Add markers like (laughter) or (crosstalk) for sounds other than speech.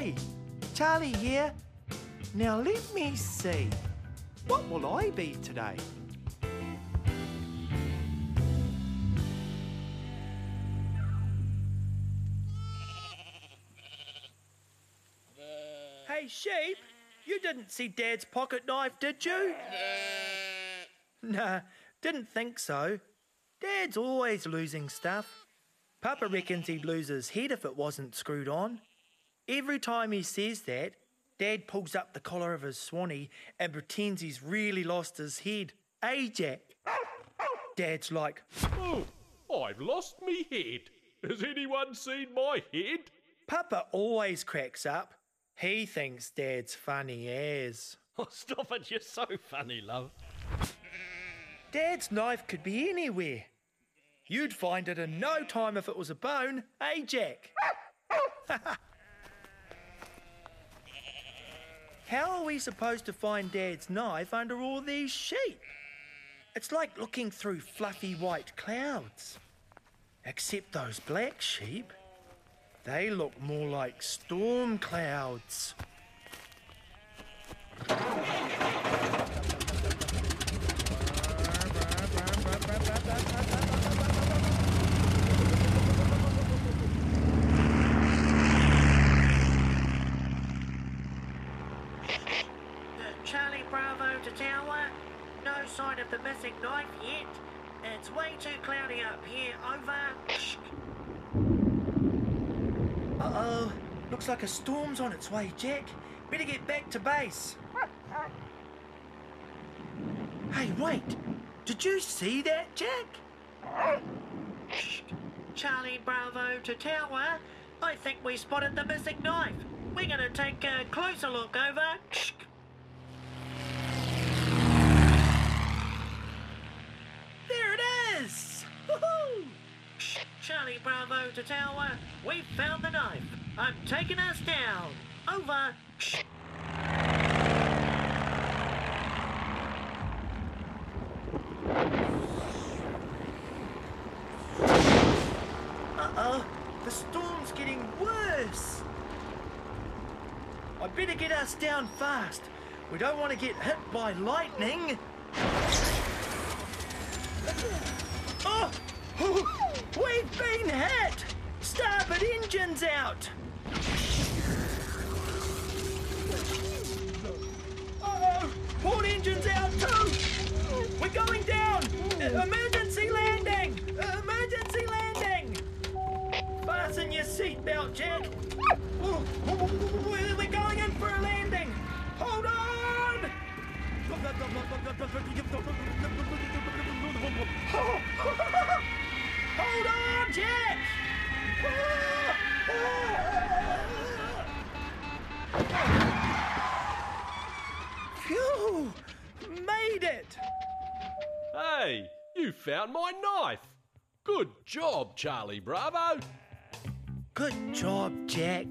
Hey, Charlie here. Now let me see. What will I be today? Hey, sheep, you didn't see Dad's pocket knife, did you? Nah, didn't think so. Dad's always losing stuff. Papa reckons he'd lose his head if it wasn't screwed on. Every time he says that, Dad pulls up the collar of his swanny and pretends he's really lost his head. Hey, Jack? Dad's like, Oh, I've lost me head. Has anyone seen my head? Papa always cracks up. He thinks Dad's funny as. Oh, stop it, you're so funny, love. Dad's knife could be anywhere. You'd find it in no time if it was a bone, eh, Jack? (laughs) How are we supposed to find Dad's knife under all these sheep? It's like looking through fluffy white clouds. Except those black sheep. They look more like storm clouds. Charlie Bravo to Tower. No sign of the missing knife yet. It's way too cloudy up here. Over. Uh oh. Looks like a storm's on its way, Jack. Better get back to base. Hey, wait. Did you see that, Jack? Charlie Bravo to Tower. I think we spotted the missing knife. We're gonna take a closer look. Over. Charlie Bravo to Tower. We've found the knife. I'm taking us down. Over. Uh oh. The storm's getting worse. I better get us down fast. We don't want to get hit by lightning. Oh! Been hit! Starboard engines out! Jack! Phew! Made it! Hey, you found my knife. Good job, Charlie Bravo. Good job, Jack.